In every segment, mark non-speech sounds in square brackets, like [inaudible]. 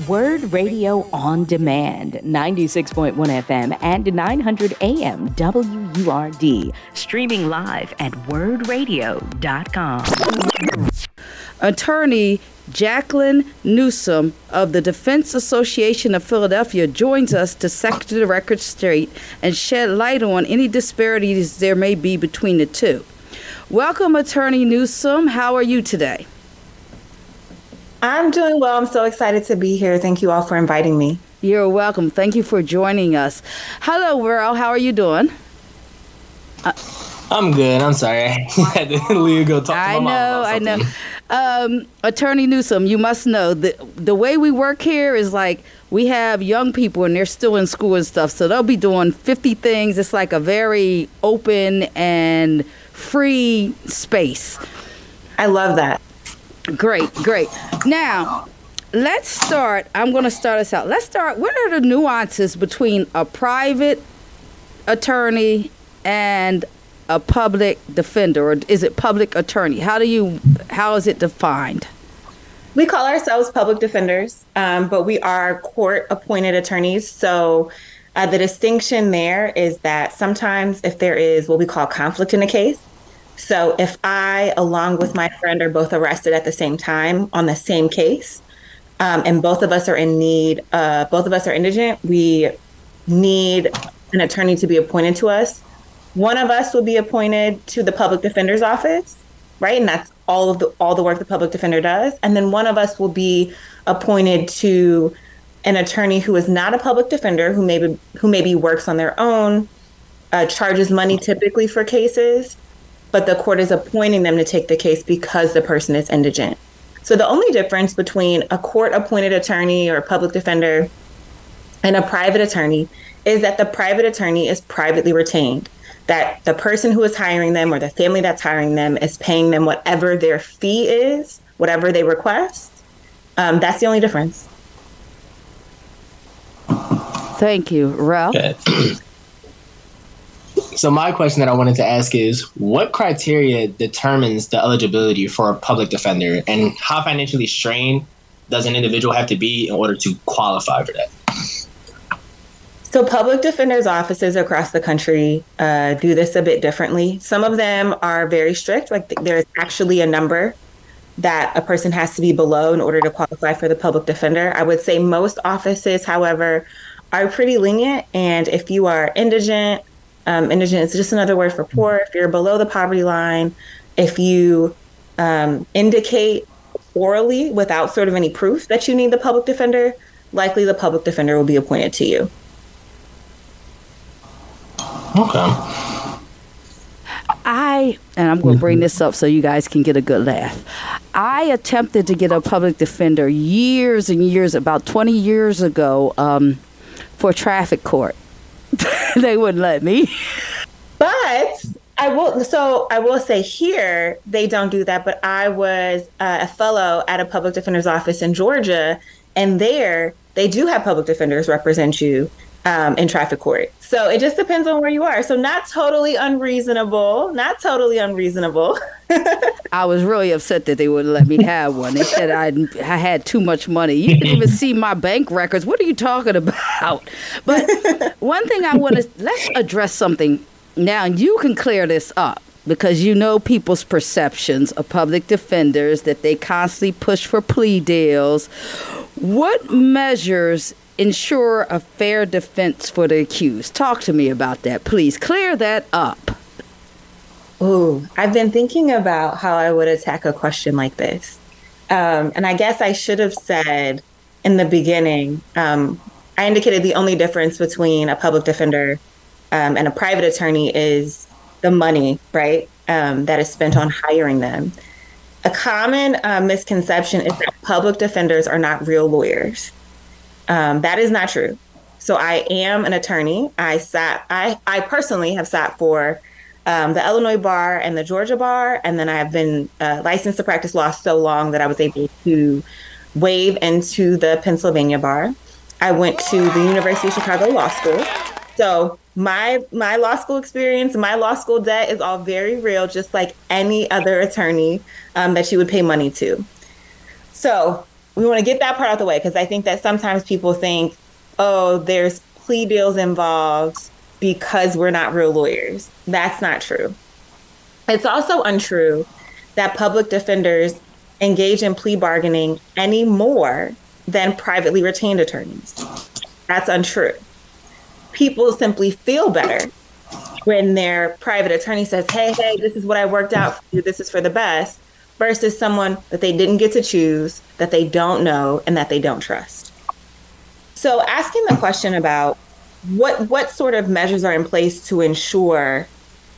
WURD Radio on Demand, 96.1 FM and 900 AM WURD. Streaming live at wurdradio.com. Attorney Jacqueline Newsome of the Defense Association of Philadelphia joins us to set the record straight and shed light on any disparities there may be between the two. Welcome, Attorney Newsome. How are you today? I'm doing well. I'm so excited to be here. Thank you all for inviting me. You're welcome. Thank you for joining us. Hello, world. How are you doing? Uh, I'm good. I'm sorry. [laughs] I had to leave go talk to my mom. I know, I know. Um, Attorney Newsome, you must know that the way we work here is like we have young people and they're still in school and stuff, so they'll be doing 50 things. It's like a very open and free space. I love that. Great, great. Now, let's start. I'm going to start us out. Let's start. What are the nuances between a private attorney and a public defender, or is it public attorney? How do you? How is it defined? We call ourselves public defenders, um, but we are court-appointed attorneys. So. Uh, the distinction there is that sometimes if there is what we call conflict in a case, so if I, along with my friend, are both arrested at the same time on the same case, um, and both of us are in need, uh, both of us are indigent, we need an attorney to be appointed to us. One of us will be appointed to the public defender's office, right? And that's all of the all the work the public defender does. And then one of us will be appointed to an attorney who is not a public defender, who maybe who maybe works on their own, uh, charges money typically for cases, but the court is appointing them to take the case because the person is indigent. So the only difference between a court appointed attorney or public defender and a private attorney is that the private attorney is privately retained, that the person who is hiring them or the family that's hiring them is paying them whatever their fee is, whatever they request. Um, that's the only difference. Thank you, Ralph. [clears throat] So my question that I wanted to ask is what criteria determines the eligibility for a public defender and how financially strained does an individual have to be in order to qualify for that? So, public defenders' offices across the country uh, do this a bit differently. Some of them are very strict, like there's actually a number that a person has to be below in order to qualify for the public defender. I would say most offices, however, are pretty lenient. And if you are indigent, um, indigent is just another word for poor. If you're below the poverty line, if you um, indicate orally without sort of any proof that you need the public defender, likely the public defender will be appointed to you. Okay. I, and I'm going to bring this up so you guys can get a good laugh. I attempted to get a public defender years and years, about 20 years ago, um, for traffic court. [laughs] they wouldn't let me. But I will. So I will say here they don't do that. But I was uh, a fellow at a public defender's office in Georgia, and there they do have public defenders represent you um, in traffic court. So it just depends on where you are. So not totally unreasonable. Not totally unreasonable. [laughs] I was really upset that they wouldn't let me have one. They said I I had too much money. You can even see my bank records. What are you talking about? But [laughs] one thing I want to let's address something now. You can clear this up because you know people's perceptions of public defenders that they constantly push for plea deals. What measures ensure a fair defense for the accused? Talk to me about that, please. Clear that up. Ooh, I've been thinking about how I would attack a question like this. Um, and I guess I should have said in the beginning, um, I indicated the only difference between a public defender um, and a private attorney is the money, right, um, that is spent on hiring them. A common uh, misconception is that public defenders are not real lawyers. Um, that is not true. So I am an attorney. I sat. I I personally have sat for um, the Illinois bar and the Georgia bar, and then I have been uh, licensed to practice law so long that I was able to wave into the Pennsylvania bar. I went to the University of Chicago Law School. So my my law school experience, my law school debt is all very real, just like any other attorney um, that you would pay money to. So we want to get that part out of the way because I think that sometimes people think, oh, there's plea deals involved because we're not real lawyers. That's not true. It's also untrue that public defenders engage in plea bargaining any more than privately retained attorneys. That's untrue. People simply feel better when their private attorney says, hey, hey, this is what I worked out for you, this is for the best, versus someone that they didn't get to choose, that they don't know, and that they don't trust. So asking the question about what what sort of measures are in place to ensure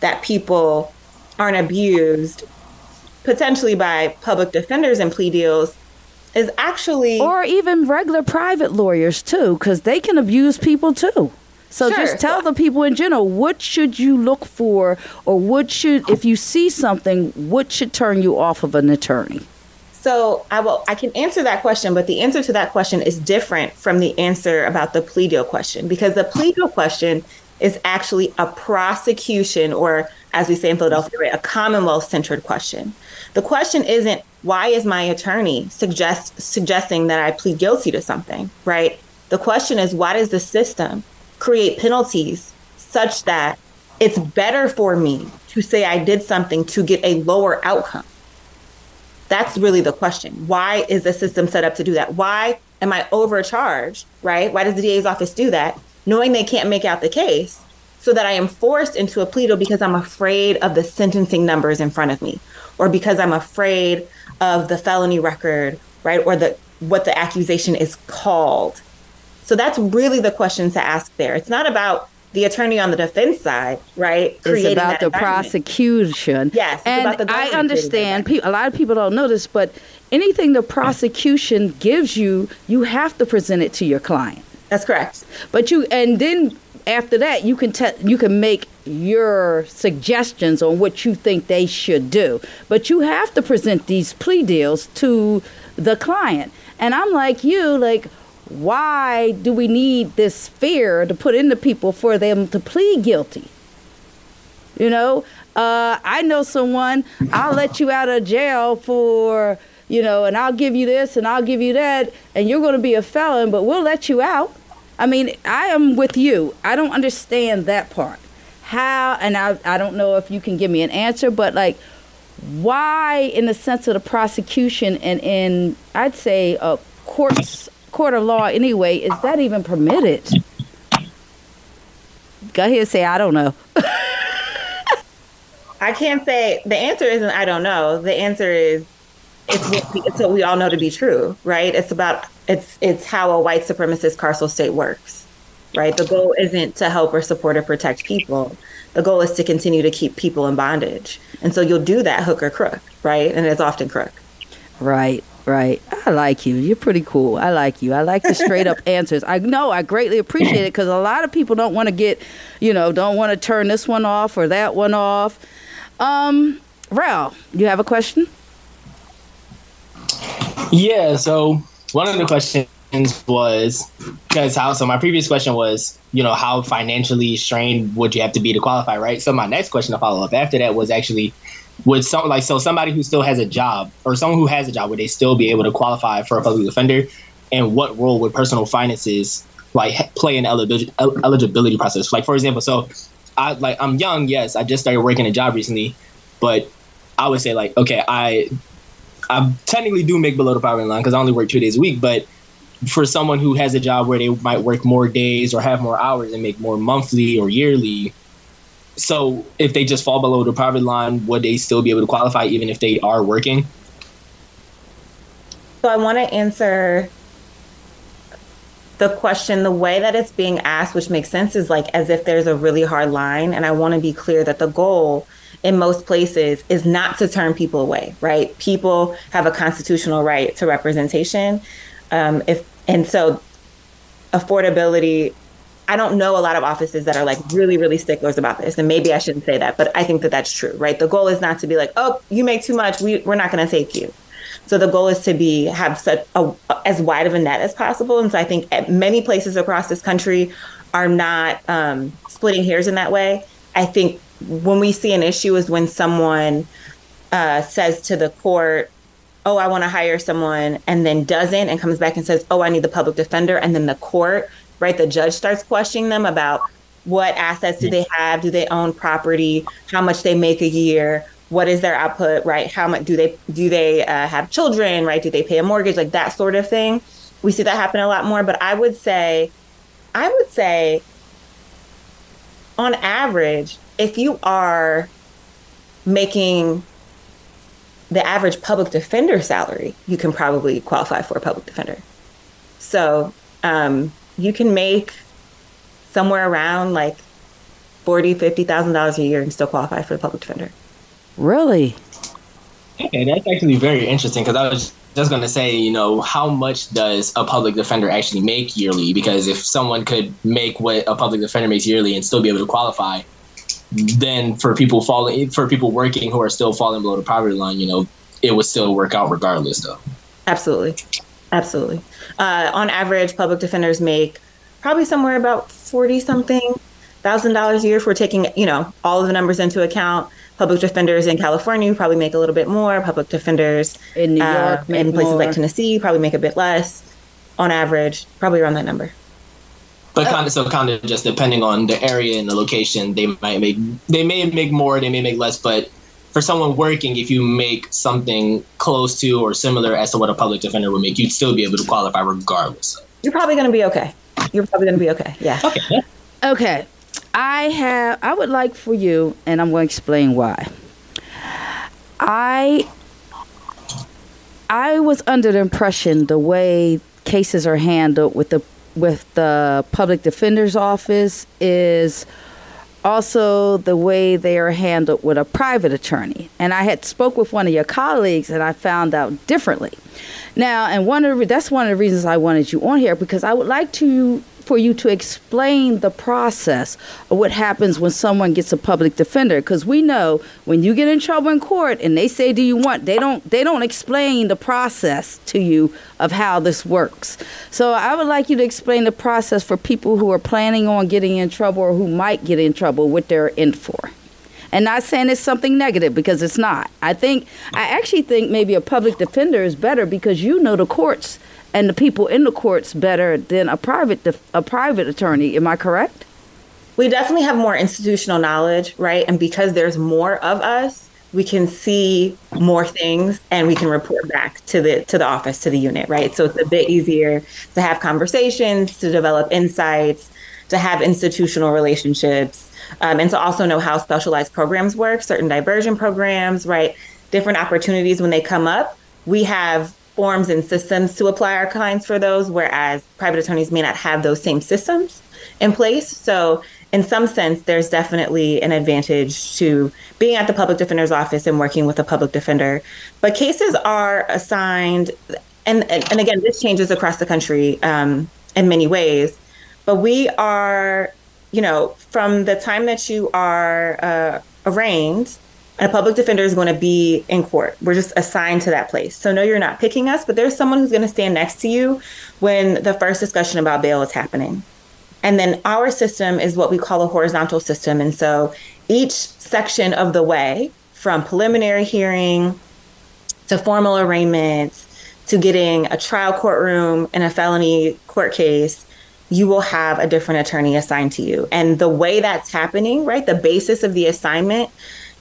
that people aren't abused potentially by public defenders and plea deals is actually or even regular private lawyers too because they can abuse people too so sure. just tell the people in general what should you look for or what should if you see something what should turn you off of an attorney so I will I can answer that question, but the answer to that question is different from the answer about the plea deal question because the plea deal question is actually a prosecution or as we say in Philadelphia, right, a commonwealth centered question. The question isn't why is my attorney suggest suggesting that I plead guilty to something, right? The question is why does the system create penalties such that it's better for me to say I did something to get a lower outcome? That's really the question. Why is the system set up to do that? Why am I overcharged, right? Why does the DA's office do that, knowing they can't make out the case, so that I am forced into a plea deal because I'm afraid of the sentencing numbers in front of me, or because I'm afraid of the felony record, right? Or the what the accusation is called. So that's really the question to ask there. It's not about the attorney on the defense side, right? It's about the prosecution. Yes, and I understand. Pe- a lot of people don't know this, but anything the prosecution gives you, you have to present it to your client. That's correct. But you, and then after that, you can te- you can make your suggestions on what you think they should do. But you have to present these plea deals to the client. And I'm like you, like why do we need this fear to put into people for them to plead guilty? You know, uh, I know someone, I'll let you out of jail for, you know, and I'll give you this and I'll give you that, and you're going to be a felon, but we'll let you out. I mean, I am with you. I don't understand that part. How, and I, I don't know if you can give me an answer, but like, why, in the sense of the prosecution and in, I'd say, uh, courts court of law anyway, is that even permitted? Go ahead say, I don't know. [laughs] I can't say the answer isn't I don't know. The answer is it's what, it's what we all know to be true, right? It's about it's it's how a white supremacist carceral state works, right? The goal isn't to help or support or protect people. The goal is to continue to keep people in bondage, and so you'll do that hook or crook, right? And it's often crook. Right. Right. I like you. You're pretty cool. I like you. I like the straight up [laughs] answers. I know I greatly appreciate it because a lot of people don't want to get, you know, don't want to turn this one off or that one off. Um, Rell, you have a question? Yeah. So one of the questions was because how, so my previous question was, you know, how financially strained would you have to be to qualify, right? So my next question to follow up after that was actually, would some like so somebody who still has a job or someone who has a job would they still be able to qualify for a public defender? And what role would personal finances like play in eligibility, eligibility process? Like for example so i like i'm young yes i just started working a job recently but i would say like okay i i technically do make below the poverty line because i only work two days a week but for someone who has a job where they might work more days or have more hours and make more monthly or yearly so if they just fall below the poverty line, would they still be able to qualify even if they are working? So I want to answer the question the way that it's being asked, which makes sense, is like as if there's a really hard line. And I want to be clear that the goal in most places is not to turn people away, right? People have a constitutional right to representation. Um, if and so affordability I don't know a lot of offices that are like really, really sticklers about this. And maybe I shouldn't say that, but I think that that's true, right? The goal is not to be like, oh, you make too much. We, we're not going to take you. So the goal is to be have such a, as wide of a net as possible. And so I think many places across this country are not um, splitting hairs in that way. I think when we see an issue is when someone uh, says to the court, oh, I want to hire someone, and then doesn't, and comes back and says, oh, I need the public defender, and then the court, right, the judge starts questioning them about what assets do they have, do they own property, how much they make a year, what is their output, right? How much do they do they uh, have children, right? Do they pay a mortgage, like that sort of thing? We see that happen a lot more. But I would say, I would say, on average, if you are making the average public defender salary, you can probably qualify for a public defender. So um, you can make somewhere around like forty, fifty thousand dollars a year and still qualify for the public defender. Really? Okay, that's actually very interesting because I was just going to say, you know, how much does a public defender actually make yearly? Because if someone could make what a public defender makes yearly and still be able to qualify, then for people falling for people working who are still falling below the poverty line, you know, it would still work out regardless, though. Absolutely, absolutely. Uh, on average, public defenders make probably somewhere about forty something thousand dollars a year for taking you know all of the numbers into account. Public defenders in California probably make a little bit more. Public defenders in New York, uh, in places more. like Tennessee, probably make a bit less. On average, probably around that number. But kind of so kind of just depending on the area and the location, they might make they may make more, they may make less. But for someone working, if you make something close to or similar as to what a public defender would make, you'd still be able to qualify regardless. You're probably going to be okay. You're probably going to be okay. Yeah. Okay. Okay. I have. I would like for you, and I'm going to explain why. I I was under the impression the way cases are handled with the with the public defender's office is also the way they are handled with a private attorney. And I had spoke with one of your colleagues and I found out differently. Now, and one of the, that's one of the reasons I wanted you on here because I would like to for you to explain the process of what happens when someone gets a public defender because we know when you get in trouble in court and they say do you want they don't they don't explain the process to you of how this works so i would like you to explain the process for people who are planning on getting in trouble or who might get in trouble what they're in for and not saying it's something negative because it's not. I think I actually think maybe a public defender is better because you know the courts and the people in the courts better than a private a private attorney. Am I correct? We definitely have more institutional knowledge, right? And because there's more of us, we can see more things and we can report back to the to the office to the unit, right? So it's a bit easier to have conversations, to develop insights, to have institutional relationships, um, and to also know how specialized programs work, certain diversion programs, right? Different opportunities when they come up. We have forms and systems to apply our clients for those, whereas private attorneys may not have those same systems in place. So, in some sense, there's definitely an advantage to being at the public defender's office and working with a public defender. But cases are assigned, and, and, and again, this changes across the country um, in many ways. But we are, you know, from the time that you are uh, arraigned a public defender is going to be in court. We're just assigned to that place. So, no, you're not picking us, but there's someone who's going to stand next to you when the first discussion about bail is happening. And then our system is what we call a horizontal system. And so each section of the way, from preliminary hearing to formal arraignments to getting a trial courtroom in a felony court case, you will have a different attorney assigned to you. And the way that's happening, right, the basis of the assignment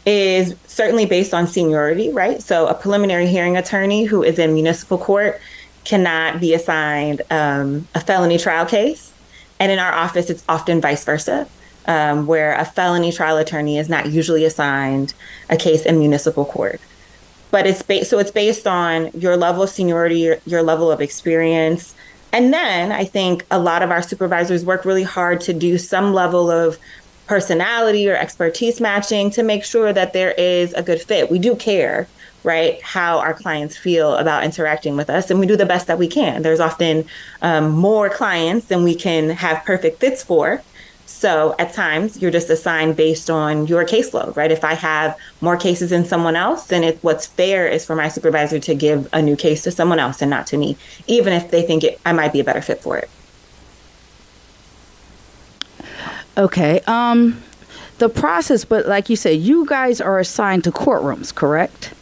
is certainly based on seniority, right? So a preliminary hearing attorney who is in municipal court cannot be assigned um, a felony trial case. And in our office, it's often vice versa, um, where a felony trial attorney is not usually assigned a case in municipal court. But it's based, so it's based on your level of seniority, your, your level of experience. And then I think a lot of our supervisors work really hard to do some level of personality or expertise matching to make sure that there is a good fit. We do care, right, how our clients feel about interacting with us, and we do the best that we can. There's often um, more clients than we can have perfect fits for. So at times you're just assigned based on your caseload, right? If I have more cases than someone else, then it, what's fair is for my supervisor to give a new case to someone else and not to me, even if they think it, I might be a better fit for it. Okay. Um, the process, but like you said, you guys are assigned to courtrooms, correct?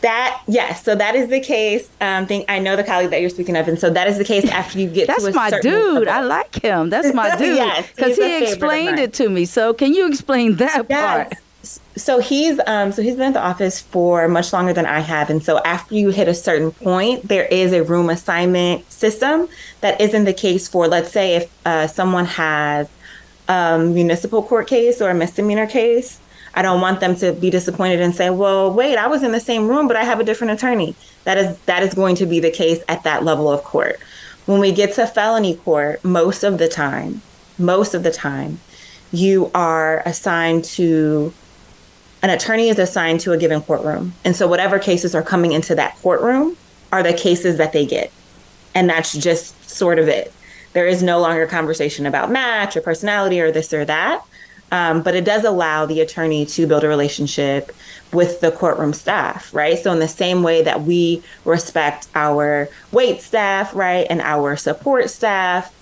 That yes, so that is the case. Um, think I know the colleague that you're speaking of, and so that is the case after you get. That's to a That's my dude. level. I like him. That's my [laughs] dude. Yes, because he explained it to me. So can you explain that part? So he's um so he's been at the office for much longer than I have, and so after you hit a certain point, there is a room assignment system that isn't the case for let's say if uh, someone has a municipal court case or a misdemeanor case. I don't want them to be disappointed and say, "Well, wait, I was in the same room, but I have a different attorney." That is that is going to be the case at that level of court. When we get to felony court, most of the time, most of the time, you are assigned to an attorney is assigned to a given courtroom. And so whatever cases are coming into that courtroom are the cases that they get. And that's just sort of it. There is no longer conversation about match or personality or this or that. Um, but it does allow the attorney to build a relationship with the courtroom staff, right? So, in the same way that we respect our wait staff, right, and our support staff,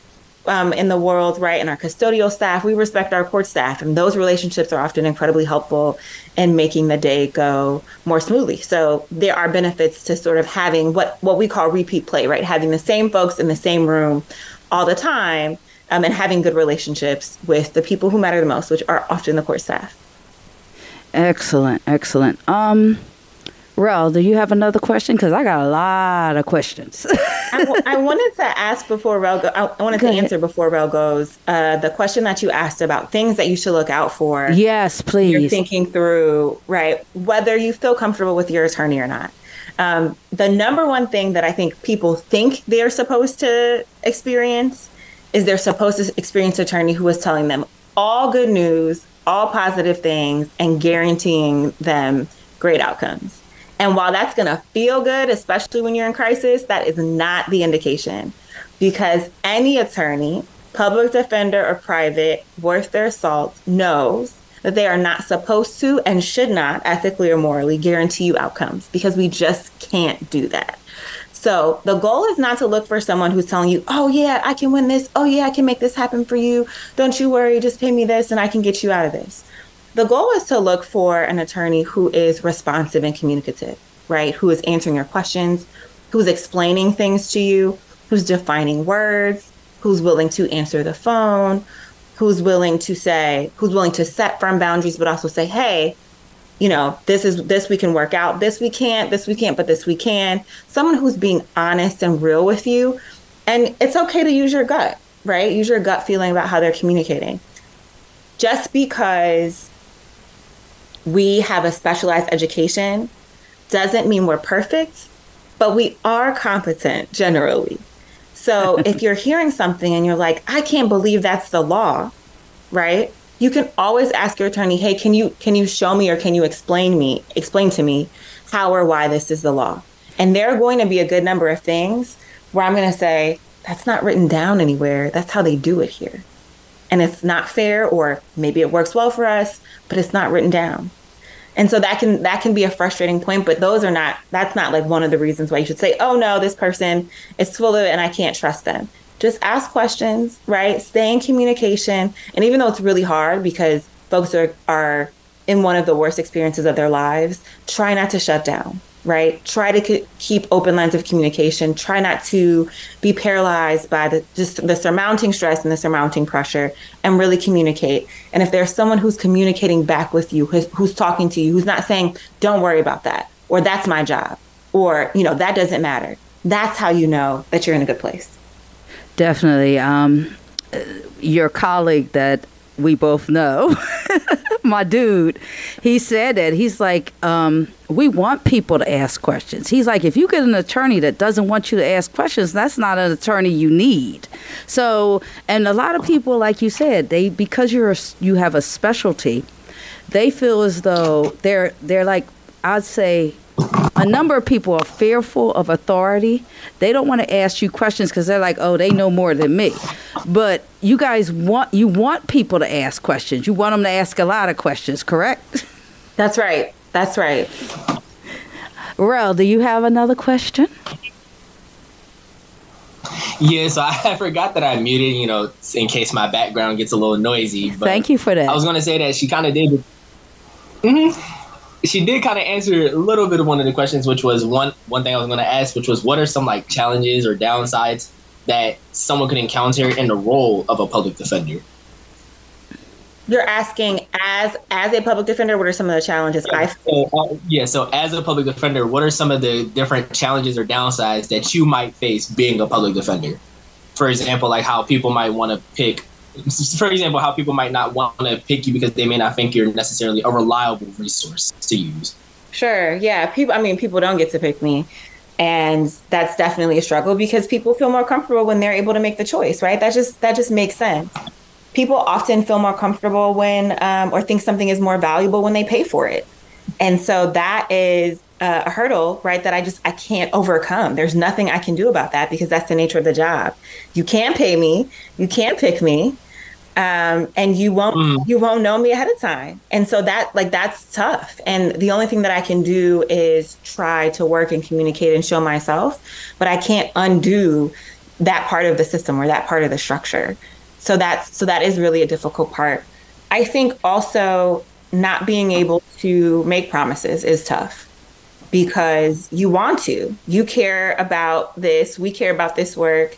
um, in the world, right, and our custodial staff, we respect our court staff, and those relationships are often incredibly helpful in making the day go more smoothly. So there are benefits to sort of having what what we call repeat play, right, having the same folks in the same room all the time, um, and having good relationships with the people who matter the most, which are often the court staff. Excellent, excellent. Um, Rell, do you have another question? Because I got a lot of questions. [laughs] I, w- I wanted to ask before Rell go. I, I wanted Go to ahead. answer before Rell goes. Uh, the question that you asked about things that you should look out for. yes, please. you're thinking through, right, whether you feel comfortable with your attorney or not. Um, the number one thing that I think people think they're supposed to experience is they're supposed to experience an attorney who is telling them all good news, all positive things, and guaranteeing them great outcomes. And while that's going to feel good, especially when you're in crisis, that is not the indication. Because any attorney, public defender or private, worth their salt, knows that they are not supposed to and should not, ethically or morally, guarantee you outcomes because we just can't do that. So the goal is not to look for someone who's telling you, oh, yeah, I can win this. Oh, yeah, I can make this happen for you. Don't you worry. Just pay me this and I can get you out of this. The goal is to look for an attorney who is responsive and communicative, right? Who is answering your questions, who's explaining things to you, who's defining words, who's willing to answer the phone, who's willing to say, who's willing to set firm boundaries, but also say, hey, you know, this is this we can work out, this we can't, this we can't, but this we can. Someone who's being honest and real with you. And it's okay to use your gut, right? Use your gut feeling about how they're communicating. Just because we have a specialized education doesn't mean we're perfect, but we are competent generally. So [laughs] if you're hearing something and you're like, I can't believe that's the law, right? You can always ask your attorney, "Hey, can you can you show me or can you explain me explain to me how or why this is the law?" And there are going to be a good number of things where I'm going to say, "That's not written down anywhere. That's how they do it here." And it's not fair or maybe it works well for us, but it's not written down. And so that can that can be a frustrating point, but those are not that's not like one of the reasons why you should say, "Oh no, this person is full of it and I can't trust them." Just ask questions, right? Stay in communication. And even though it's really hard because folks are are in one of the worst experiences of their lives, try not to shut down, right? Try to ke- keep open lines of communication. Try not to be paralyzed by the just the surmounting stress and the surmounting pressure and really communicate. And if there's someone who's communicating back with you, who's, who's talking to you, who's not saying, "Don't worry about that," or "That's my job," or, you know, "That doesn't matter." That's how you know that you're in a good place. Definitely. Um, your colleague that we both know, [laughs] my dude, he said that he's like, um, we want people to ask questions. He's like, if you get an attorney that doesn't want you to ask questions, that's not an attorney you need. So, and a lot of people, like you said, they because you're a, you have a specialty, they feel as though they're they're like I'd say a number of people are fearful of authority. They don't want to ask you questions because they're like, oh, they know more than me. But you guys want you want people to ask questions. You want them to ask a lot of questions, correct? That's right. That's right. Rell, do you have another question? Yeah, so [laughs] I forgot that I muted, you know, in case my background gets a little noisy. But Thank you for that. I was gonna say that she kind of did. hmm she did kind of answer a little bit of one of the questions, which was one one thing I was going to ask, which was what are some like challenges or downsides that someone could encounter in the role of a public defender? You're asking as as a public defender, what are some of the challenges yeah, I? So, uh, yeah, so as a public defender, what are some of the different challenges or downsides that you might face being a public defender? For example, like how people might want to pick for example, how people might not want to pick you because they may not think you're necessarily a reliable resource to use. Sure. Yeah. People. I mean, people don't get to pick me, and that's definitely a struggle because people feel more comfortable when they're able to make the choice. Right. That just that just makes sense. People often feel more comfortable when um, or think something is more valuable when they pay for it, and so that is a hurdle, right? That I just I can't overcome. There's nothing I can do about that because that's the nature of the job. You can't pay me. You can't pick me um, and you won't mm. you won't know me ahead of time and so that like that's tough and the only thing that i can do is try to work and communicate and show myself but i can't undo that part of the system or that part of the structure so that's so that is really a difficult part i think also not being able to make promises is tough because you want to you care about this we care about this work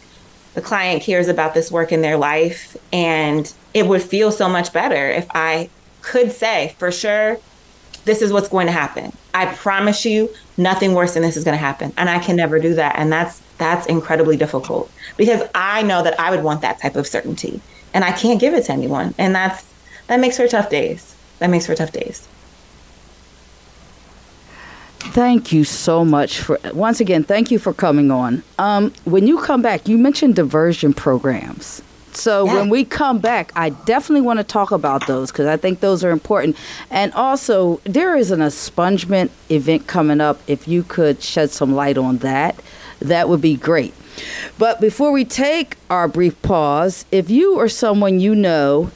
the client cares about this work in their life. And it would feel so much better if I could say for sure, this is what's going to happen. I promise you, nothing worse than this is going to happen. And I can never do that. And that's that's incredibly difficult because I know that I would want that type of certainty. And I can't give it to anyone. And that's that makes for tough days. That makes for tough days. Thank you so much for once again. Thank you for coming on. Um, when you come back, you mentioned diversion programs. So yeah. when we come back, I definitely want to talk about those because I think those are important. And also, there is an expungement event coming up. If you could shed some light on that, that would be great. But before we take our brief pause, if you or someone you know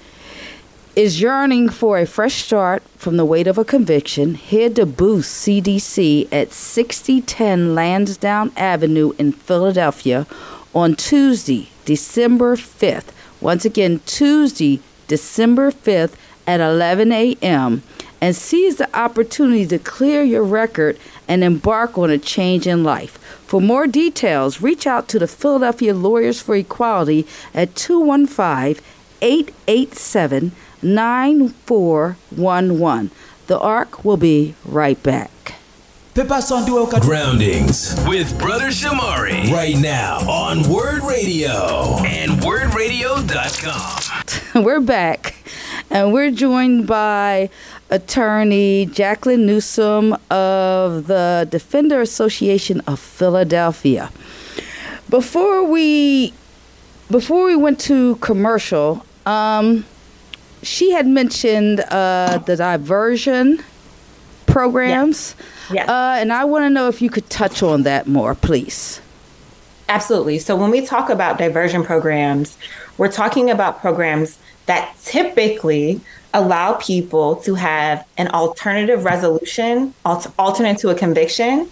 is yearning for a fresh start from the weight of a conviction, head to Boost CDC at 6010 Lansdowne Avenue in Philadelphia on Tuesday, December 5th. Once again, Tuesday, December 5th at 11 a.m. and seize the opportunity to clear your record and embark on a change in life. For more details, reach out to the Philadelphia Lawyers for Equality at 215 887 9411. The ARC will be right back. Groundings with Brother Shamari right now on WURD Radio and wurdradio.com. [laughs] we're back and we're joined by attorney Jacqueline Newsome of the Defender Association of Philadelphia. Before we before we went to commercial, um, she had mentioned uh, the diversion programs. Yeah. Uh, and I want to know if you could touch on that more, please. Absolutely. So when we talk about diversion programs, we're talking about programs that typically allow people to have an alternative resolution, alternate to a conviction.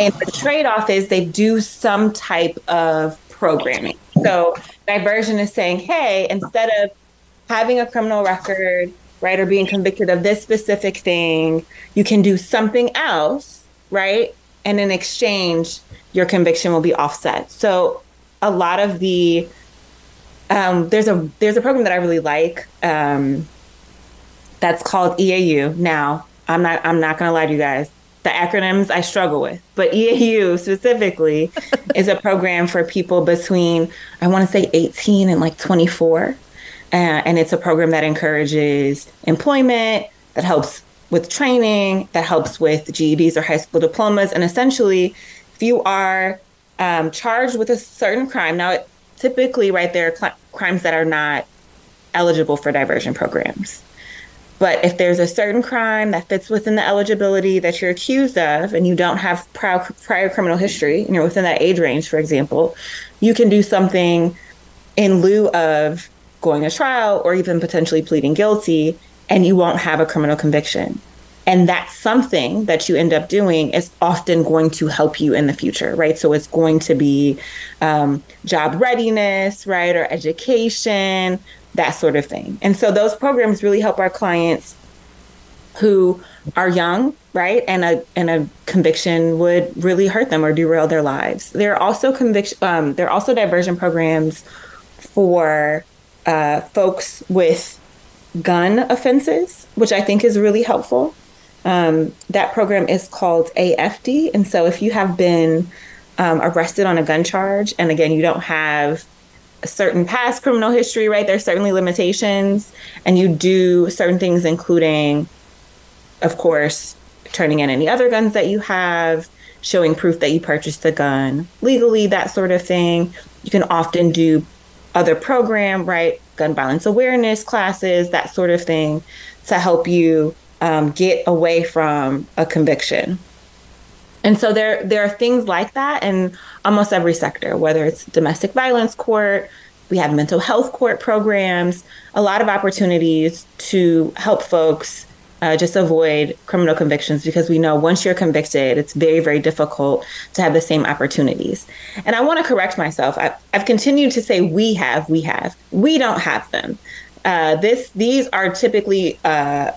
And the trade off is they do some type of programming. So diversion is saying, hey, instead of having a criminal record, right, or being convicted of this specific thing, you can do something else, right? And in exchange, your conviction will be offset. So a lot of the um, there's a there's a program that I really like um, that's called EAU. Now I'm not I'm not gonna lie to you guys. The acronyms I struggle with, but EAU specifically [laughs] is a program for people between I want to say 18 and like 24 uh, and it's a program that encourages employment, that helps with training, that helps with GEDs or high school diplomas. And essentially, if you are um, charged with a certain crime, now it, typically, right, there are cl- crimes that are not eligible for diversion programs. But if there's a certain crime that fits within the eligibility that you're accused of, and you don't have prior, prior criminal history, and you're within that age range, for example, you can do something in lieu of going to trial or even potentially pleading guilty, and you won't have a criminal conviction. And that's something that you end up doing is often going to help you in the future, right? So it's going to be um, job readiness, right, or education, that sort of thing. And so those programs really help our clients who are young, right? And a and a conviction would really hurt them or derail their lives. There are also conviction. Um, there are also diversion programs for uh, folks with gun offenses, which I think is really helpful. Um, that program is called AFD, and so if you have been um, arrested on a gun charge, and again, you don't have a certain past criminal history, right? There's certainly limitations, and you do certain things, including, of course, turning in any other guns that you have, showing proof that you purchased the gun legally, that sort of thing. You can often do other program, right? Gun violence awareness classes, that sort of thing, to help you um, get away from a conviction. And so there there are things like that in almost every sector, whether it's domestic violence court, we have mental health court programs, a lot of opportunities to help folks uh, just avoid criminal convictions because we know once you're convicted, it's very, very difficult to have the same opportunities. And I want to correct myself. I, have continued to say we have, we have. We don't have them. Uh, this, these are typically uh,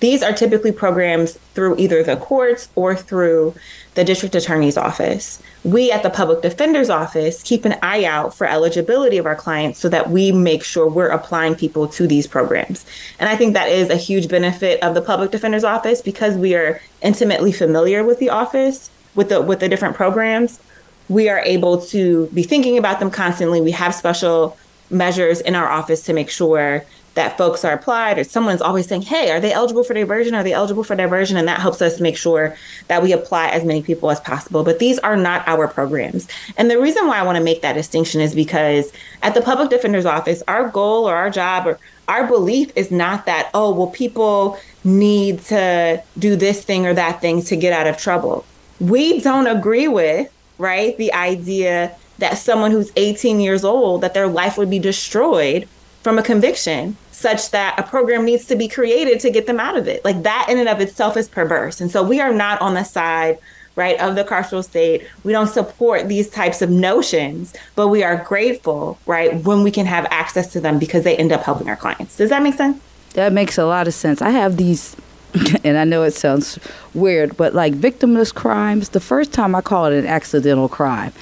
these are typically programs through either the courts or through the district attorney's office. We at the public defender's office keep an eye out for eligibility of our clients so that we make sure we're applying people to these programs. And I think that is a huge benefit of the public defender's office because we are intimately familiar with the office, with the with the different programs. We are able to be thinking about them constantly. We have special measures in our office to make sure that folks are applied or someone's always saying, hey, are they eligible for diversion? Are they eligible for diversion? And that helps us make sure that we apply as many people as possible. But these are not our programs. And the reason why I want to make that distinction is because at the public defender's office, our goal or our job or our belief is not that, oh, well, people need to do this thing or that thing to get out of trouble. We don't agree with, right, the idea that someone who's 18 years old, that their life would be destroyed from a conviction such that a program needs to be created to get them out of it. Like that in and of itself is perverse. And so we are not on the side right of the carceral state. We don't support these types of notions, but we are grateful, right, when we can have access to them because they end up helping our clients. Does that make sense? That makes a lot of sense. I have these [laughs] and I know it sounds weird, but like victimless crimes, the first time I call it an accidental crime.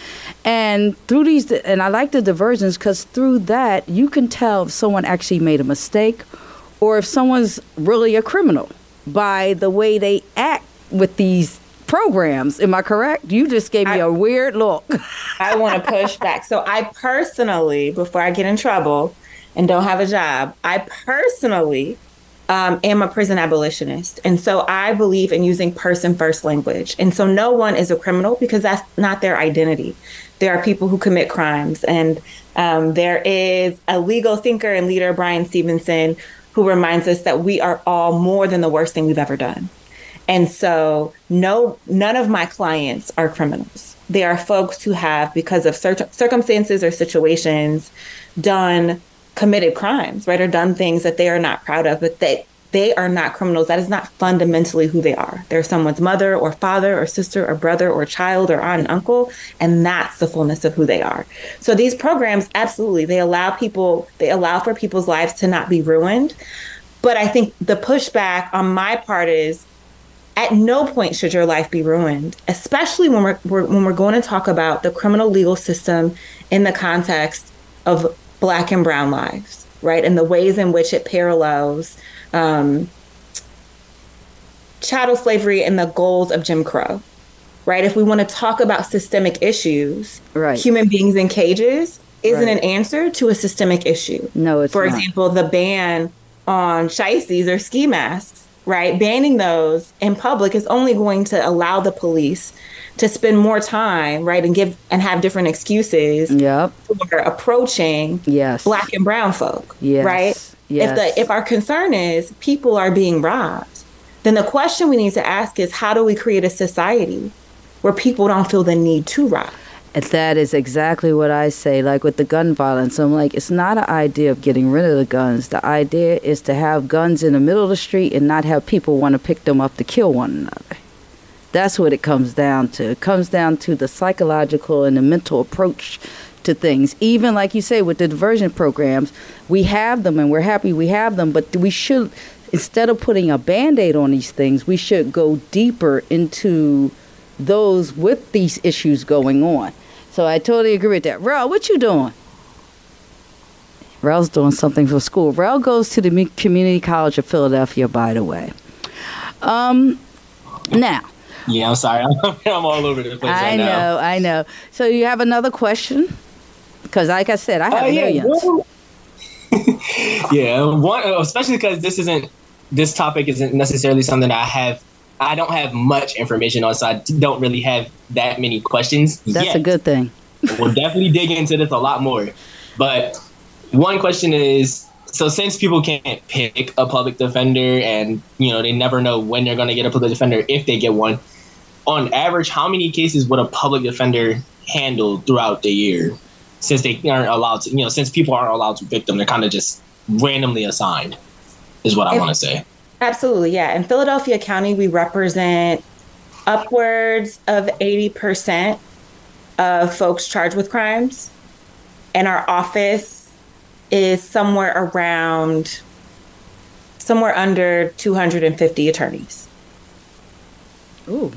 And through these, and I like the diversions because through that, you can tell if someone actually made a mistake or if someone's really a criminal by the way they act with these programs. Am I correct? You just gave me I, a weird look. [laughs] I want to push back. So, I personally, before I get in trouble and don't have a job, I personally um, am a prison abolitionist. And so I believe in using person first language. And so no one is a criminal because that's not their identity there are people who commit crimes. And um, there is a legal thinker and leader, Bryan Stevenson, who reminds us that we are all more than the worst thing we've ever done. And so, no, none of my clients are criminals. They are folks who have, because of cir- circumstances or situations, done committed crimes, right, or done things that they are not proud of, but they they are not criminals. That is not fundamentally who they are. They're someone's mother or father or sister or brother or child or aunt and uncle, and that's the fullness of who they are. So these programs, absolutely, they allow people, they allow for people's lives to not be ruined. But I think the pushback on my part is at no point should your life be ruined, especially when we're, we're, when we're going to talk about the criminal legal system in the context of Black and Brown lives, right? And the ways in which it parallels um, chattel slavery and the goals of Jim Crow, right? If we want to talk about systemic issues, right. human beings in cages isn't right. an answer to a systemic issue. No, it's For not. example, the ban on shiesties or ski masks, right? Banning those in public is only going to allow the police to spend more time, right, and give and have different excuses yep. for approaching yes. black and brown folk, yes. right? Yes. If the if our concern is people are being robbed, then the question we need to ask is how do we create a society where people don't feel the need to rob? That is exactly what I say. Like with the gun violence, I'm like, it's not an idea of getting rid of the guns. The idea is to have guns in the middle of the street and not have people want to pick them up to kill one another. That's what it comes down to. It comes down to the psychological and the mental approach to things. Even like you say with the diversion programs, we have them and we're happy we have them, but we should instead of putting a band aid on these things, we should go deeper into those with these issues going on. So I totally agree with that. Rell, what you doing? Rell's doing something for school. Rell goes to the Community College of Philadelphia, by the way. Um, now. Yeah, I'm sorry. [laughs] I'm all over the place. I right know, now. I know. So you have another question? Because, like I said, I have Uh, yeah, millions. [laughs] well- yeah, one especially because this isn't this topic isn't necessarily something I have. I don't have much information on, so I don't really have that many questions. That's yet. a good thing. we'll definitely dig into this a lot more. But one question is so since people can't pick a public defender and you know they never know when they're going to get a public defender if they get one on average how many cases would a public defender handle throughout the year since they aren't allowed to you know since people aren't allowed to pick them they're kind of just randomly assigned is what i want to say Absolutely, yeah. In Philadelphia County, we represent upwards of 80% of folks charged with crimes. And our office is somewhere around, somewhere under 250 attorneys. Ooh.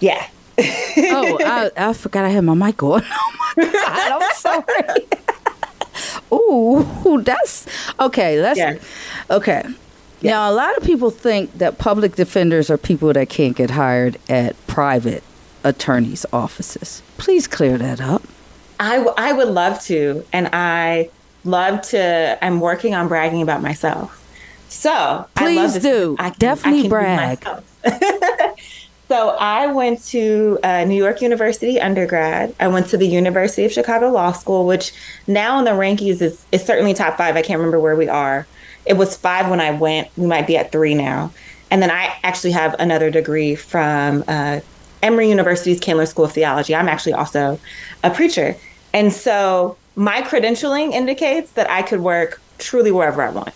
Yeah. Oh, [laughs] I, I forgot I had my mic on. [laughs] Oh my God, I'm [laughs] sorry. Ooh, that's okay. Let's Yeah. okay. Now, a lot of people think that public defenders are people that can't get hired at private attorneys' offices. Please clear that up. I, w- I would love to. And I love to, I'm working on bragging about myself. So I love Please this- do. I can- Definitely I can brag. [laughs] so I went to uh, New York University undergrad. I went to the University of Chicago Law School, which now in the rankings is, is certainly top five. I can't remember where we are. It was five when I went. We might be at three now. And then I actually have another degree from uh, Emory University's Candler School of Theology. I'm actually also a preacher. And so my credentialing indicates that I could work truly wherever I want.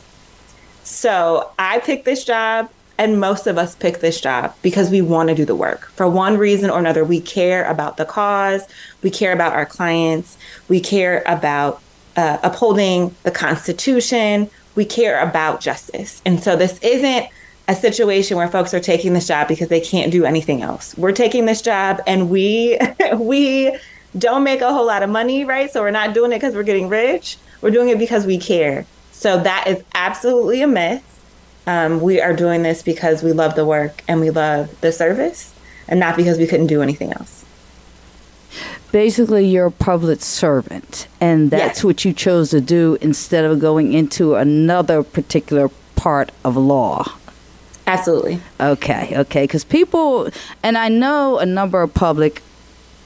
So I picked this job, and most of us pick this job because we want to do the work. For one reason or another, we care about the cause, we care about our clients, we care about uh, upholding the Constitution, we care about justice. And so this isn't a situation where folks are taking this job because they can't do anything else. We're taking this job and we [laughs] we don't make a whole lot of money, right? So we're not doing it because we're getting rich. We're doing it because we care. So that is absolutely a myth. Um, we are doing this because we love the work and we love the service, and not because we couldn't do anything else. Basically, you're a public servant, and that's Yes. what you chose to do instead of going into another particular part of law. Absolutely. Okay, okay, because people, and I know a number of public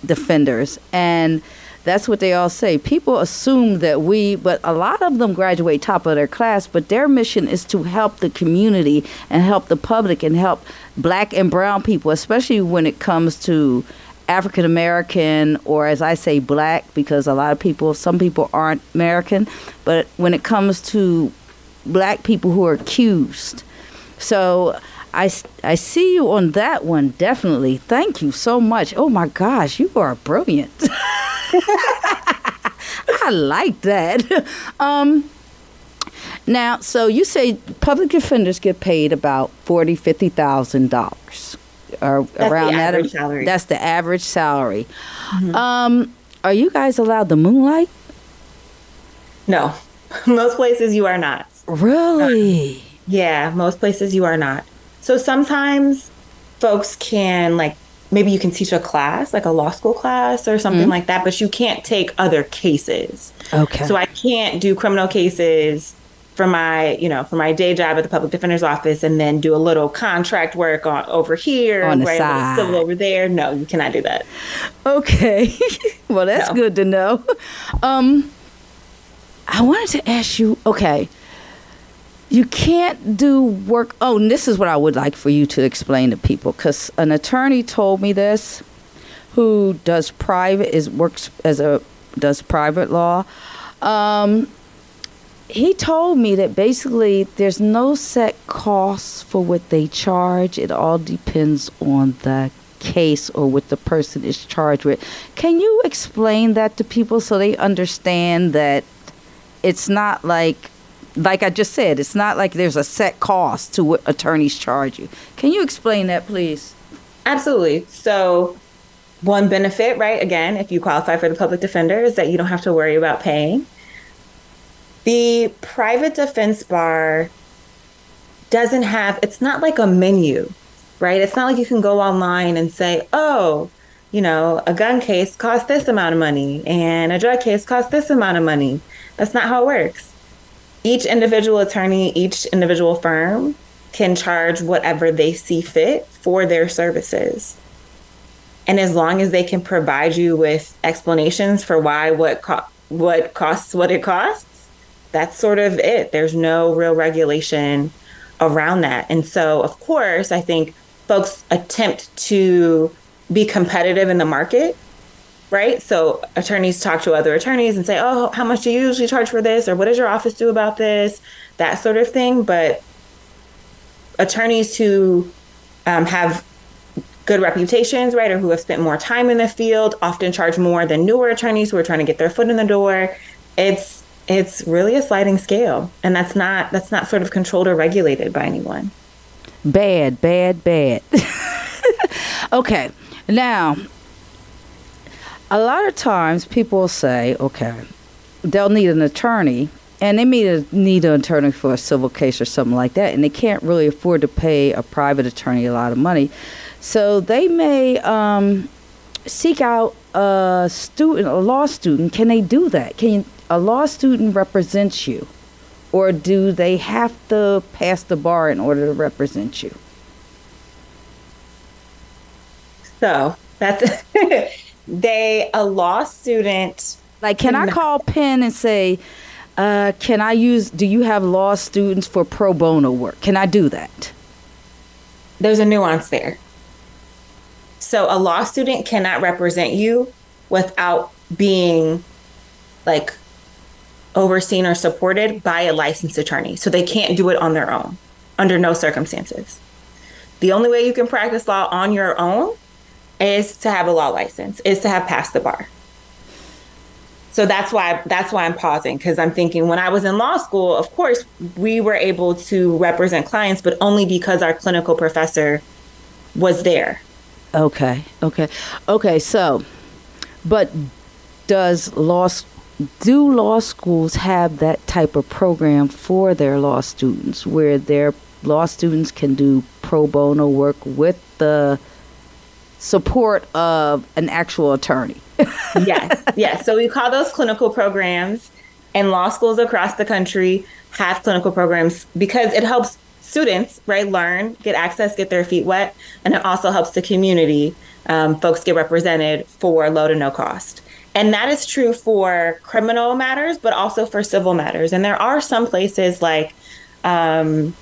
defenders, and that's what they all say. People assume that we, but a lot of them graduate top of their class, but their mission is to help the community and help the public and help black and brown people, especially when it comes to African American, or as I say, black, because a lot of people, some people aren't American, but when it comes to black people who are accused. So I, I see you on that one, definitely. Thank you so much. Oh my gosh, you are brilliant. [laughs] I like that. [laughs] Um, now, so you say public defenders get paid about forty, fifty thousand dollars, or the around that. average salary. That's the average salary. Um, are you guys allowed the moonlight? No, [laughs] most places you are not. Really? Yeah, most places you are not. So sometimes folks can like maybe you can teach a class, like a law school class or something like that, but you can't take other cases. Okay. So I can't do criminal cases for my, you know, for my day job at the public defender's office and then do a little contract work on over here, On the write a little side. civil over there. No, you cannot do that. Okay. [laughs] well, that's No. good to know. Um, I wanted to ask you. Okay, you can't do work. Oh, and this is what I would like for you to explain to people, because an attorney told me this, who does private is works as a does private law. Um, he told me that basically there's no set costs for what they charge. It all depends on the case or what the person is charged with. Can you explain that to people so they understand that it's not like like I just said, it's not like there's a set cost to what attorneys charge you. Can you explain that, please? Absolutely. So, one benefit, right, again, if you qualify for the public defender, is that you don't have to worry about paying. The private defense bar doesn't have, it's not like a menu, right? It's not like you can go online and say, oh, you know, a gun case costs this amount of money and a drug case costs this amount of money. That's not how it works. Each individual attorney, each individual firm can charge whatever they see fit for their services. And as long as they can provide you with explanations for why what co- what costs what it costs, that's sort of it. There's no real regulation around that. And so, of course, I think folks attempt to be competitive in the market, right? So attorneys talk to other attorneys and say, "Oh, how much do you usually charge for this?" or "What does your office do about this?" That sort of thing. But attorneys who um, have good reputations, right, or who have spent more time in the field, often charge more than newer attorneys who are trying to get their foot in the door. It's it's really a sliding scale, and that's not that's not sort of controlled or regulated by anyone. Bad, bad, bad. [laughs] okay, now, a lot of times people say, okay, they'll need an attorney, and they need, need an attorney for a civil case or something like that, and they can't really afford to pay a private attorney a lot of money. So they may um, seek out a student, a law student. Can they do that? Can a law student represent you? Or do they have to pass the bar in order to represent you? So that's [laughs] they a law student. Like, can I call Penn and say, uh, "Can I use? Do you have law students for pro bono work? Can I do that?" There's a nuance there. So a law student cannot represent you without being like overseen or supported by a licensed attorney. So they can't do it on their own under no circumstances. The only way you can practice law on your own is to have a law license, is to have passed the bar. So that's why that's why I'm pausing because I'm thinking when I was in law school, of course, we were able to represent clients, but only because our clinical professor was there. Okay. Okay. Okay, so but does law do law schools have that type of program for their law students where their law students can do pro bono work with the support of an actual attorney. [laughs] yes, yes. So we call those clinical programs, and law schools across the country have clinical programs because it helps students right learn, get access, get their feet wet, and it also helps the community. Um, folks get represented for low to no cost. And that is true for criminal matters, but also for civil matters. And there are some places like um,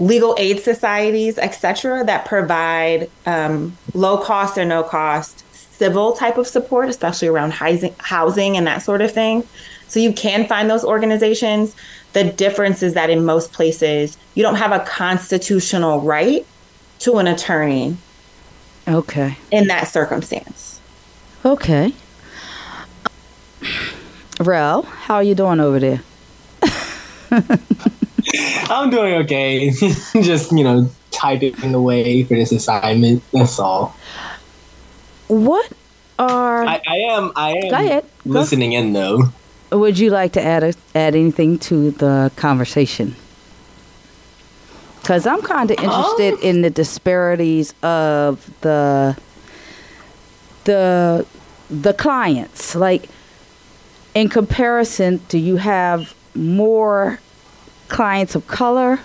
legal aid societies, etc., that provide um, low cost or no cost civil type of support, especially around housing, housing and that sort of thing. So you can find those organizations. The difference is that in most places, you don't have a constitutional right to an attorney. Okay. In that circumstance. Okay. Rell, how are you doing over there? [laughs] I'm doing okay. [laughs] Just, you know, typing away for this assignment. That's all. What are I, I am I am ahead. listening in though. Would you like to add a, add anything to the conversation? Because I'm kind of interested Um, in the disparities of the the the clients. Like in comparison, do you have more clients of color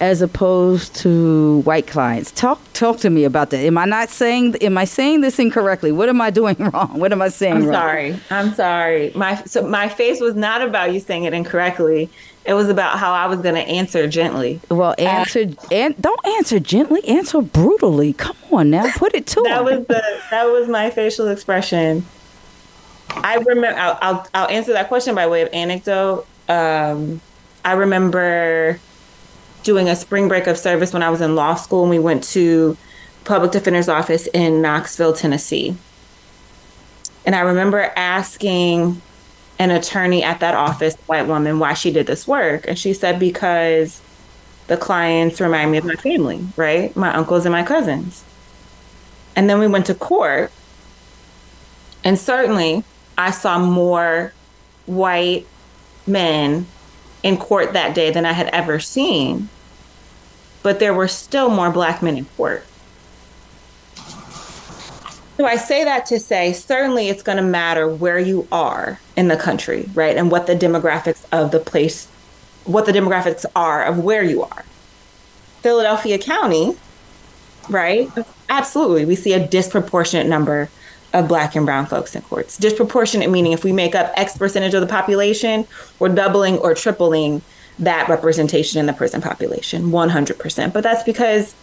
as opposed to white clients? Talk talk to me about that. Am I not saying am I saying this incorrectly? What am I doing [laughs] wrong? What am I saying I'm wrong? sorry. I'm sorry. My so my face was not about you saying it incorrectly. It was about how I was going to answer gently. Well, answer and don't answer gently. Answer brutally. Come on now, put it to [laughs] That him. was the that was my facial expression. I remember. I'll, I'll I'll answer that question by way of anecdote. Um, I remember doing a spring break of service when I was in law school, and we went to public defender's office in Knoxville, Tennessee. And I remember asking an attorney at that office, white woman, why she did this work. And she said, because the clients remind me of my family, right? My uncles and my cousins. And then we went to court. And certainly I saw more white men in court that day than I had ever seen. But there were still more black men in court. So I say that to say certainly it's going to matter where you are in the country, right? And what the demographics of the place, what the demographics are of where you are. Philadelphia County, right? Absolutely. We see a disproportionate number of black and brown folks in courts. Disproportionate meaning if we make up X percentage of the population, we're doubling or tripling that representation in the prison population, 100%. But that's because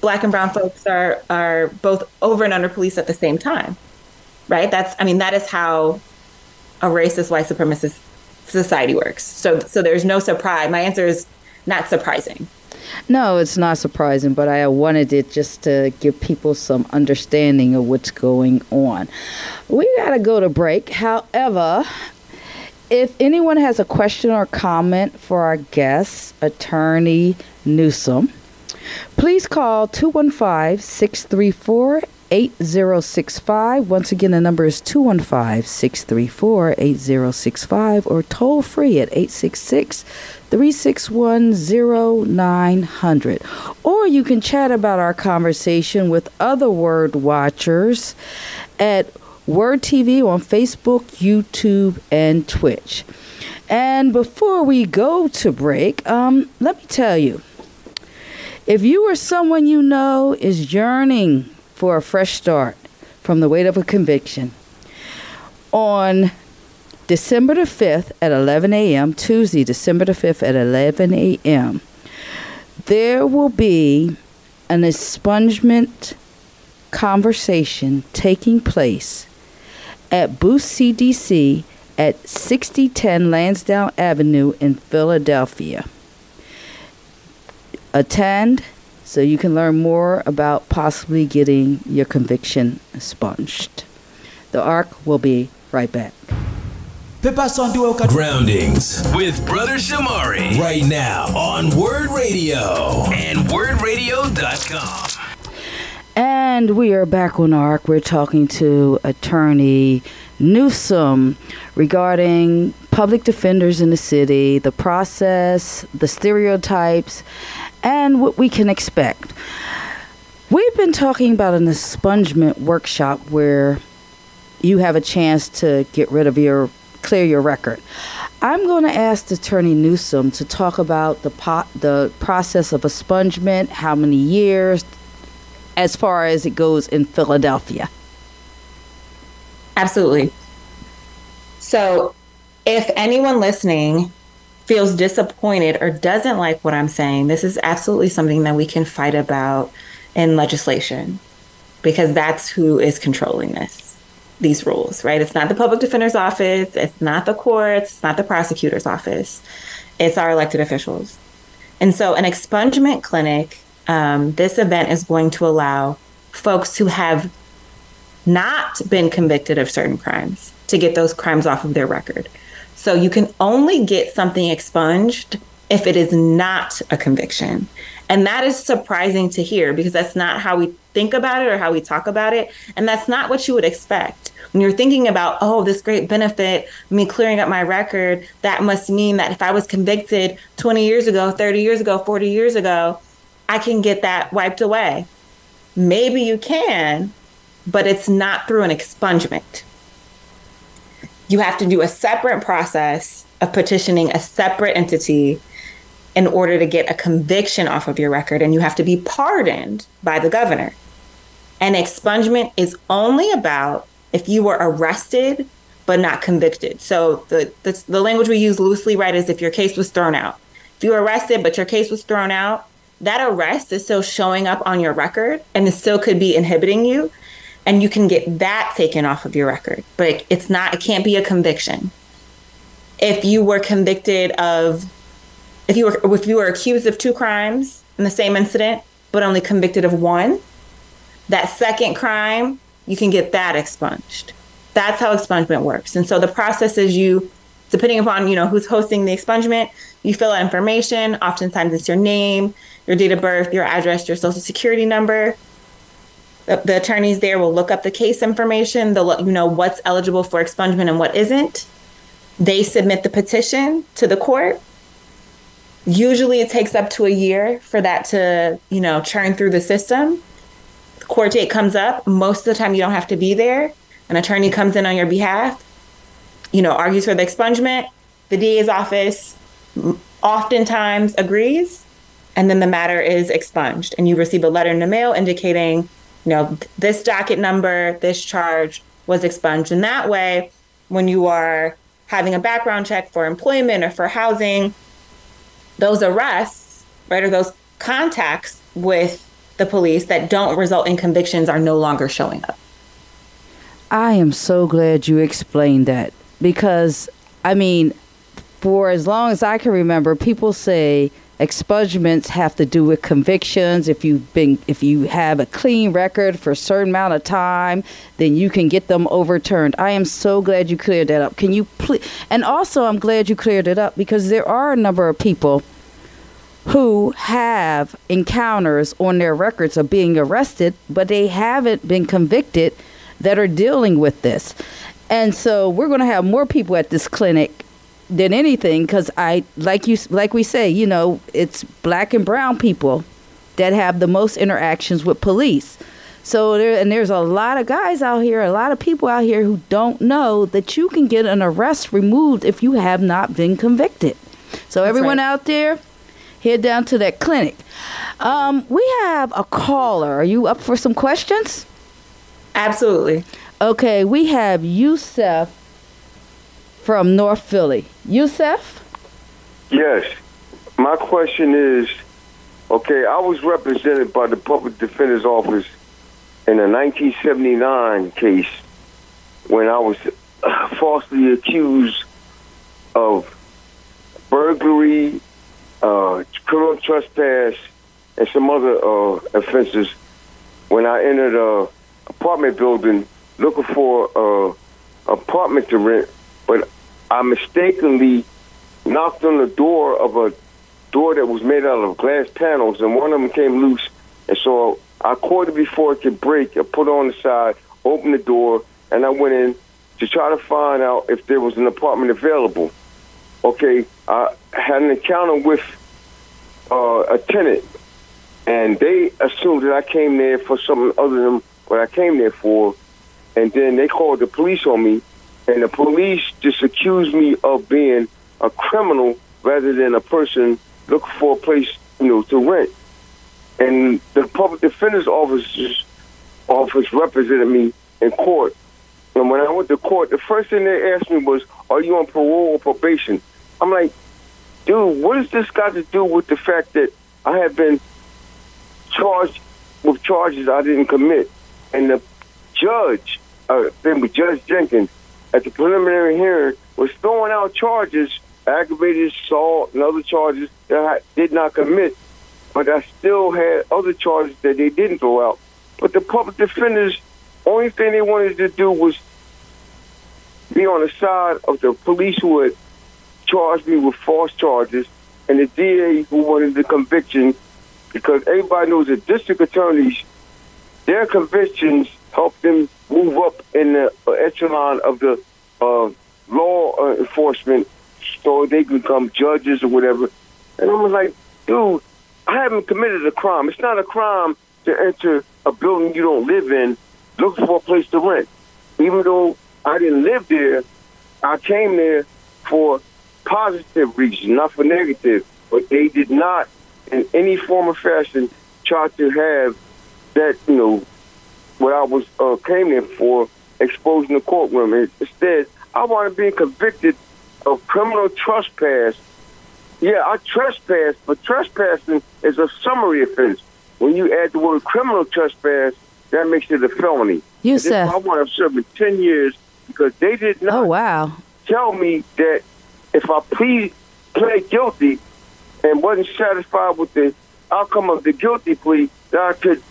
black and brown folks are are both over and under police at the same time right that's i mean that is how a racist white supremacist society works so so there's no surprise my answer is not surprising no it's not surprising but i wanted it just to give people some understanding of what's going on we gotta go to break however if anyone has a question or comment for our guest attorney Newsome, Please call 215 634 8065. Once again, the number is 215 634 8065 or toll free at 866 361 0900. Or you can chat about our conversation with other WURD Watchers at WURD TV on Facebook, YouTube, and Twitch. And before we go to break, um, let me tell you if you or someone you know is yearning for a fresh start from the weight of a conviction, on December the 5th at 11 a.m., Tuesday, December the 5th at 11 a.m., there will be an expungement conversation taking place at Booth CDC at 6010 Lansdowne Avenue in Philadelphia attend so you can learn more about possibly getting your conviction expunged. The ARC will be right back. Groundings with Brother Shamari right now on WURD Radio and wurdradio.com. And we are back on ARC. We're talking to attorney Newsome regarding public defenders in the city, the process, the stereotypes, and what we can expect. We've been talking about an expungement workshop where you have a chance to get rid of your clear your record. I'm going to ask Attorney Newsome to talk about the po- the process of expungement, how many years, as far as it goes in Philadelphia. Absolutely. So, if anyone listening feels disappointed or doesn't like what I'm saying, this is absolutely something that we can fight about in legislation because that's who is controlling this, these rules, right? It's not the public defender's office, it's not the courts, it's not the prosecutor's office, it's our elected officials. And so, an expungement clinic, um, this event is going to allow folks who have not been convicted of certain crimes to get those crimes off of their record. So you can only get something expunged if it is not a conviction. And that is surprising to hear because that's not how we think about it or how we talk about it. And that's not what you would expect. When you're thinking about, oh, this great benefit, me clearing up my record, that must mean that if I was convicted 20 years ago, 30 years ago, 40 years ago, I can get that wiped away. Maybe you can, but it's not through an expungement you have to do a separate process of petitioning a separate entity in order to get a conviction off of your record, and you have to be pardoned by the governor. And expungement is only about if you were arrested but not convicted. So the, the, the language we use loosely, right, is if your case was thrown out. If you were arrested but your case was thrown out, that arrest is still showing up on your record and it still could be inhibiting you and you can get that taken off of your record but it's not it can't be a conviction if you were convicted of if you were if you were accused of two crimes in the same incident but only convicted of one that second crime you can get that expunged That's how expungement works. And so the process is you, depending upon you know who's hosting the expungement, you fill out information. Oftentimes it's your name, your date of birth, your address, your social security number. The, the attorneys there will look up the case information. They'll let you know what's eligible for expungement and what isn't. They submit the petition to the court. Usually it takes up to a year for that to, you know, churn through the system. Court date comes up. Most of the time you don't have to be there. An attorney comes in on your behalf, you know, argues for the expungement. The DA's office oftentimes agrees, and then the matter is expunged. And you receive a letter in the mail indicating, you know, this docket number, this charge was expunged. And that way, when you are having a background check for employment or for housing, those arrests, right, or those contacts with the police that don't result in convictions are no longer showing up. I am so glad you explained that because, I mean, for as long as I can remember, people say expungements have to do with convictions. If you've been, if you have a clean record for a certain amount of time, then you can get them overturned. I am so glad you cleared that up. Can you please? And also, I'm glad you cleared it up because there are a number of people who have encounters on their records of being arrested, but they haven't been convicted that are dealing with this. And so we're going to have more people at this clinic than anything because I like you like we say, you know, it's black and brown people that have the most interactions with police. So there and there's a lot of guys out here, a lot of people out here who don't know that you can get an arrest removed if you have not been convicted. So That's everyone right. out there, head down to that clinic. Um, we have a caller. Are you up for some questions? Absolutely. Okay, we have Yusuf from North Philly. Yusuf? Yes. My question is okay, I was represented by the Public Defender's Office in a 1979 case when I was falsely accused of burglary, uh, criminal trespass, and some other uh, offenses when I entered a apartment building looking for a apartment to rent, but I mistakenly knocked on the door of a door that was made out of glass panels, and one of them came loose, and so I caught it before it could break. I put it on the side, opened the door, and I went in to try to find out if there was an apartment available. Okay, I had an encounter with uh, a tenant, and they assumed that I came there for something other than what I came there for, and then they called the police on me, and the police just accused me of being a criminal rather than a person looking for a place, you know, to rent. And the public defender's office office represented me in court. And when I went to court, the first thing they asked me was, "Are you on parole or probation?" I'm like, "Dude, what has this got to do with the fact that I have been charged with charges I didn't commit?" And the judge, uh, Judge Jenkins, at the preliminary hearing, was throwing out charges, aggravated assault and other charges that I did not commit, but I still had other charges that they didn't throw out. But the public defenders, only thing they wanted to do was be on the side of the police who had charged me with false charges and the DA who wanted the conviction because everybody knows that district attorneys their convictions help them move up in the echelon of the uh, law uh, enforcement so they become judges or whatever. And I was like, dude, I haven't committed a crime. It's not a crime to enter a building you don't live in looking for a place to rent. Even though I didn't live there, I came there for positive reasons, not for negative. But they did not, in any form or fashion, try to have that you know what I was uh, came in for exposing the courtroom. Instead, I wanted being convicted of criminal trespass. Yeah, I trespassed, but trespassing is a summary offense. When you add the word criminal trespass, that makes it a felony. You said I want to serve 10 years because they did not oh, wow. tell me that if I plead, pled guilty and wasn't satisfied with the outcome of the guilty plea, that I could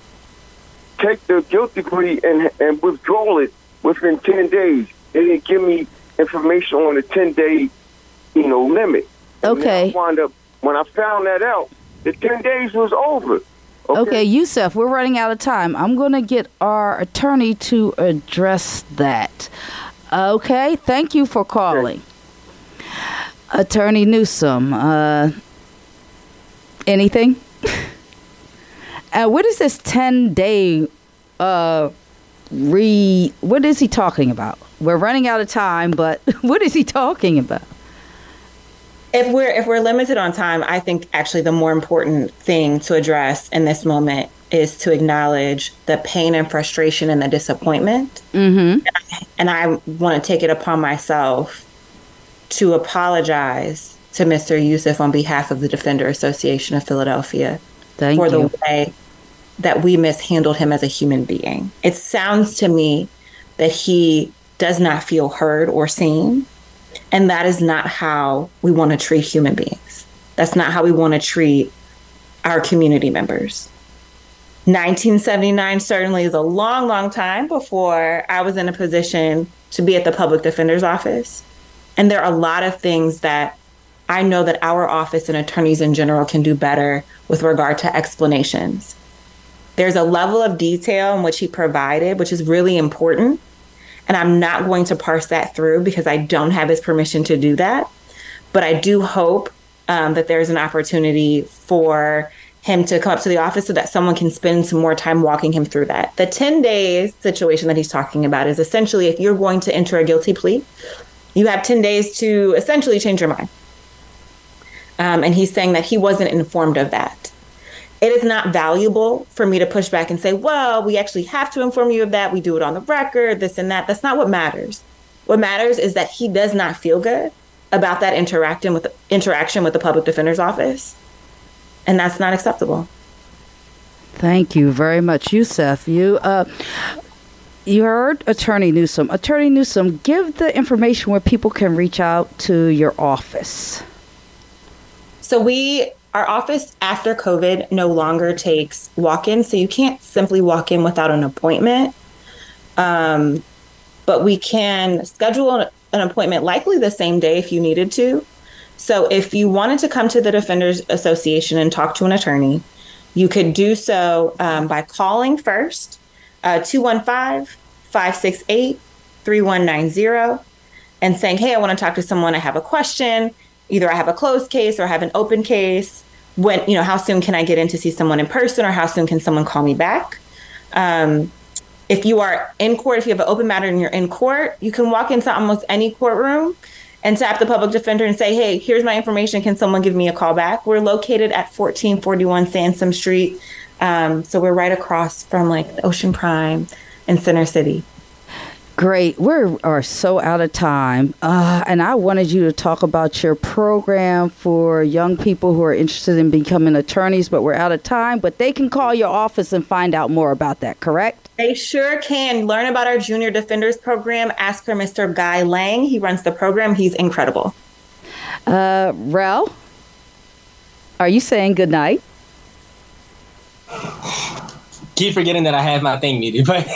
take the guilty plea and and withdraw it within 10 days. They didn't give me information on the 10 day, you know, limit. Okay. then I wound up, when I found that out, the 10 days was over. Okay, Yusef, we're running out of time. I'm going to get our attorney to address that. Okay, thank you for calling. Attorney Newsome, uh, anything? [laughs] uh, what is this 10 day uh, re. What is he talking about? We're running out of time, but [laughs] what is he talking about? if we're if we're limited on time, I think actually the more important thing to address in this moment is to acknowledge the pain and frustration and the disappointment. Mm-hmm. And I want to take it upon myself to apologize to Mr. Youssef on behalf of the Defender Association of Philadelphia Thank for you. the way that we mishandled him as a human being. It sounds to me that he does not feel heard or seen. And that is not how we want to treat human beings. That's not how we want to treat our community members. 1979 certainly is a long, long time before I was in a position to be at the public defender's office. And there are a lot of things that I know that our office and attorneys in general can do better with regard to explanations. There's a level of detail in which he provided, which is really important. And I'm not going to parse that through because I don't have his permission to do that. But I do hope um, that there's an opportunity for him to come up to the office so that someone can spend some more time walking him through that. The 10 days situation that he's talking about is essentially if you're going to enter a guilty plea, you have 10 days to essentially change your mind. Um, and he's saying that he wasn't informed of that. It is not valuable for me to push back and say, well, we actually have to inform you of that. We do it on the record, this and that. That's not what matters. What matters is that he does not feel good about that interacting with interaction with the public defender's office. And that's not acceptable. Thank you very much, Yusef. You uh, you heard Attorney Newsome. Attorney Newsome, give the information where people can reach out to your office. So we our office after COVID no longer takes walk-ins, so you can't simply walk in without an appointment. Um, but we can schedule an, an appointment likely the same day if you needed to. So if you wanted to come to the Defenders Association and talk to an attorney, you could do so um, by calling first, 215 568 3190, and saying, Hey, I want to talk to someone. I have a question. Either I have a closed case or I have an open case. When, you know, how soon can I get in to see someone in person or how soon can someone call me back? Um, if you are in court, if you have an open matter and you're in court, you can walk into almost any courtroom and tap the public defender and say, hey, here's my information. Can someone give me a call back? We're located at 1441 Sansom Street. Um, so we're right across from like Ocean Prime and Center City. Great. We are so out of time. Uh, and I wanted you to talk about your program for young people who are interested in becoming attorneys, but we're out of time. But they can call your office and find out more about that, correct? They sure can learn about our Junior Defenders program. Ask for Mr. Guy Lang. He runs the program. He's incredible. Uh, Rell, are you saying good night? Keep forgetting that I have my thing muted, [laughs] but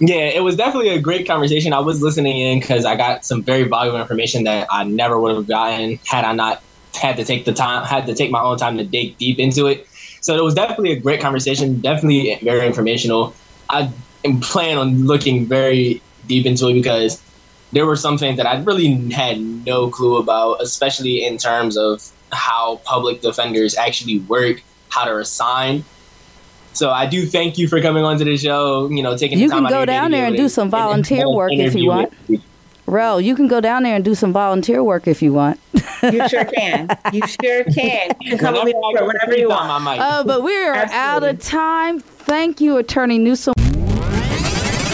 yeah, it was definitely a great conversation. I was listening in because I got some very valuable information that I never would have gotten had I not had to take the time, had to take my own time to dig deep into it. So it was definitely a great conversation, definitely very informational. I planning on looking very deep into it because there were some things that I really had no clue about, especially in terms of how public defenders actually work, how they're assigned. So I do thank you for coming onto the show. You know, taking You the time can out go of down there and do do some volunteer and work if you want. with- Rell, you can go down there and do some volunteer work if you want. You sure can. You sure can. You can come with me Whenever I for get whenever free you want. I might. Uh, but we're out of time. Thank you, Attorney Newsome.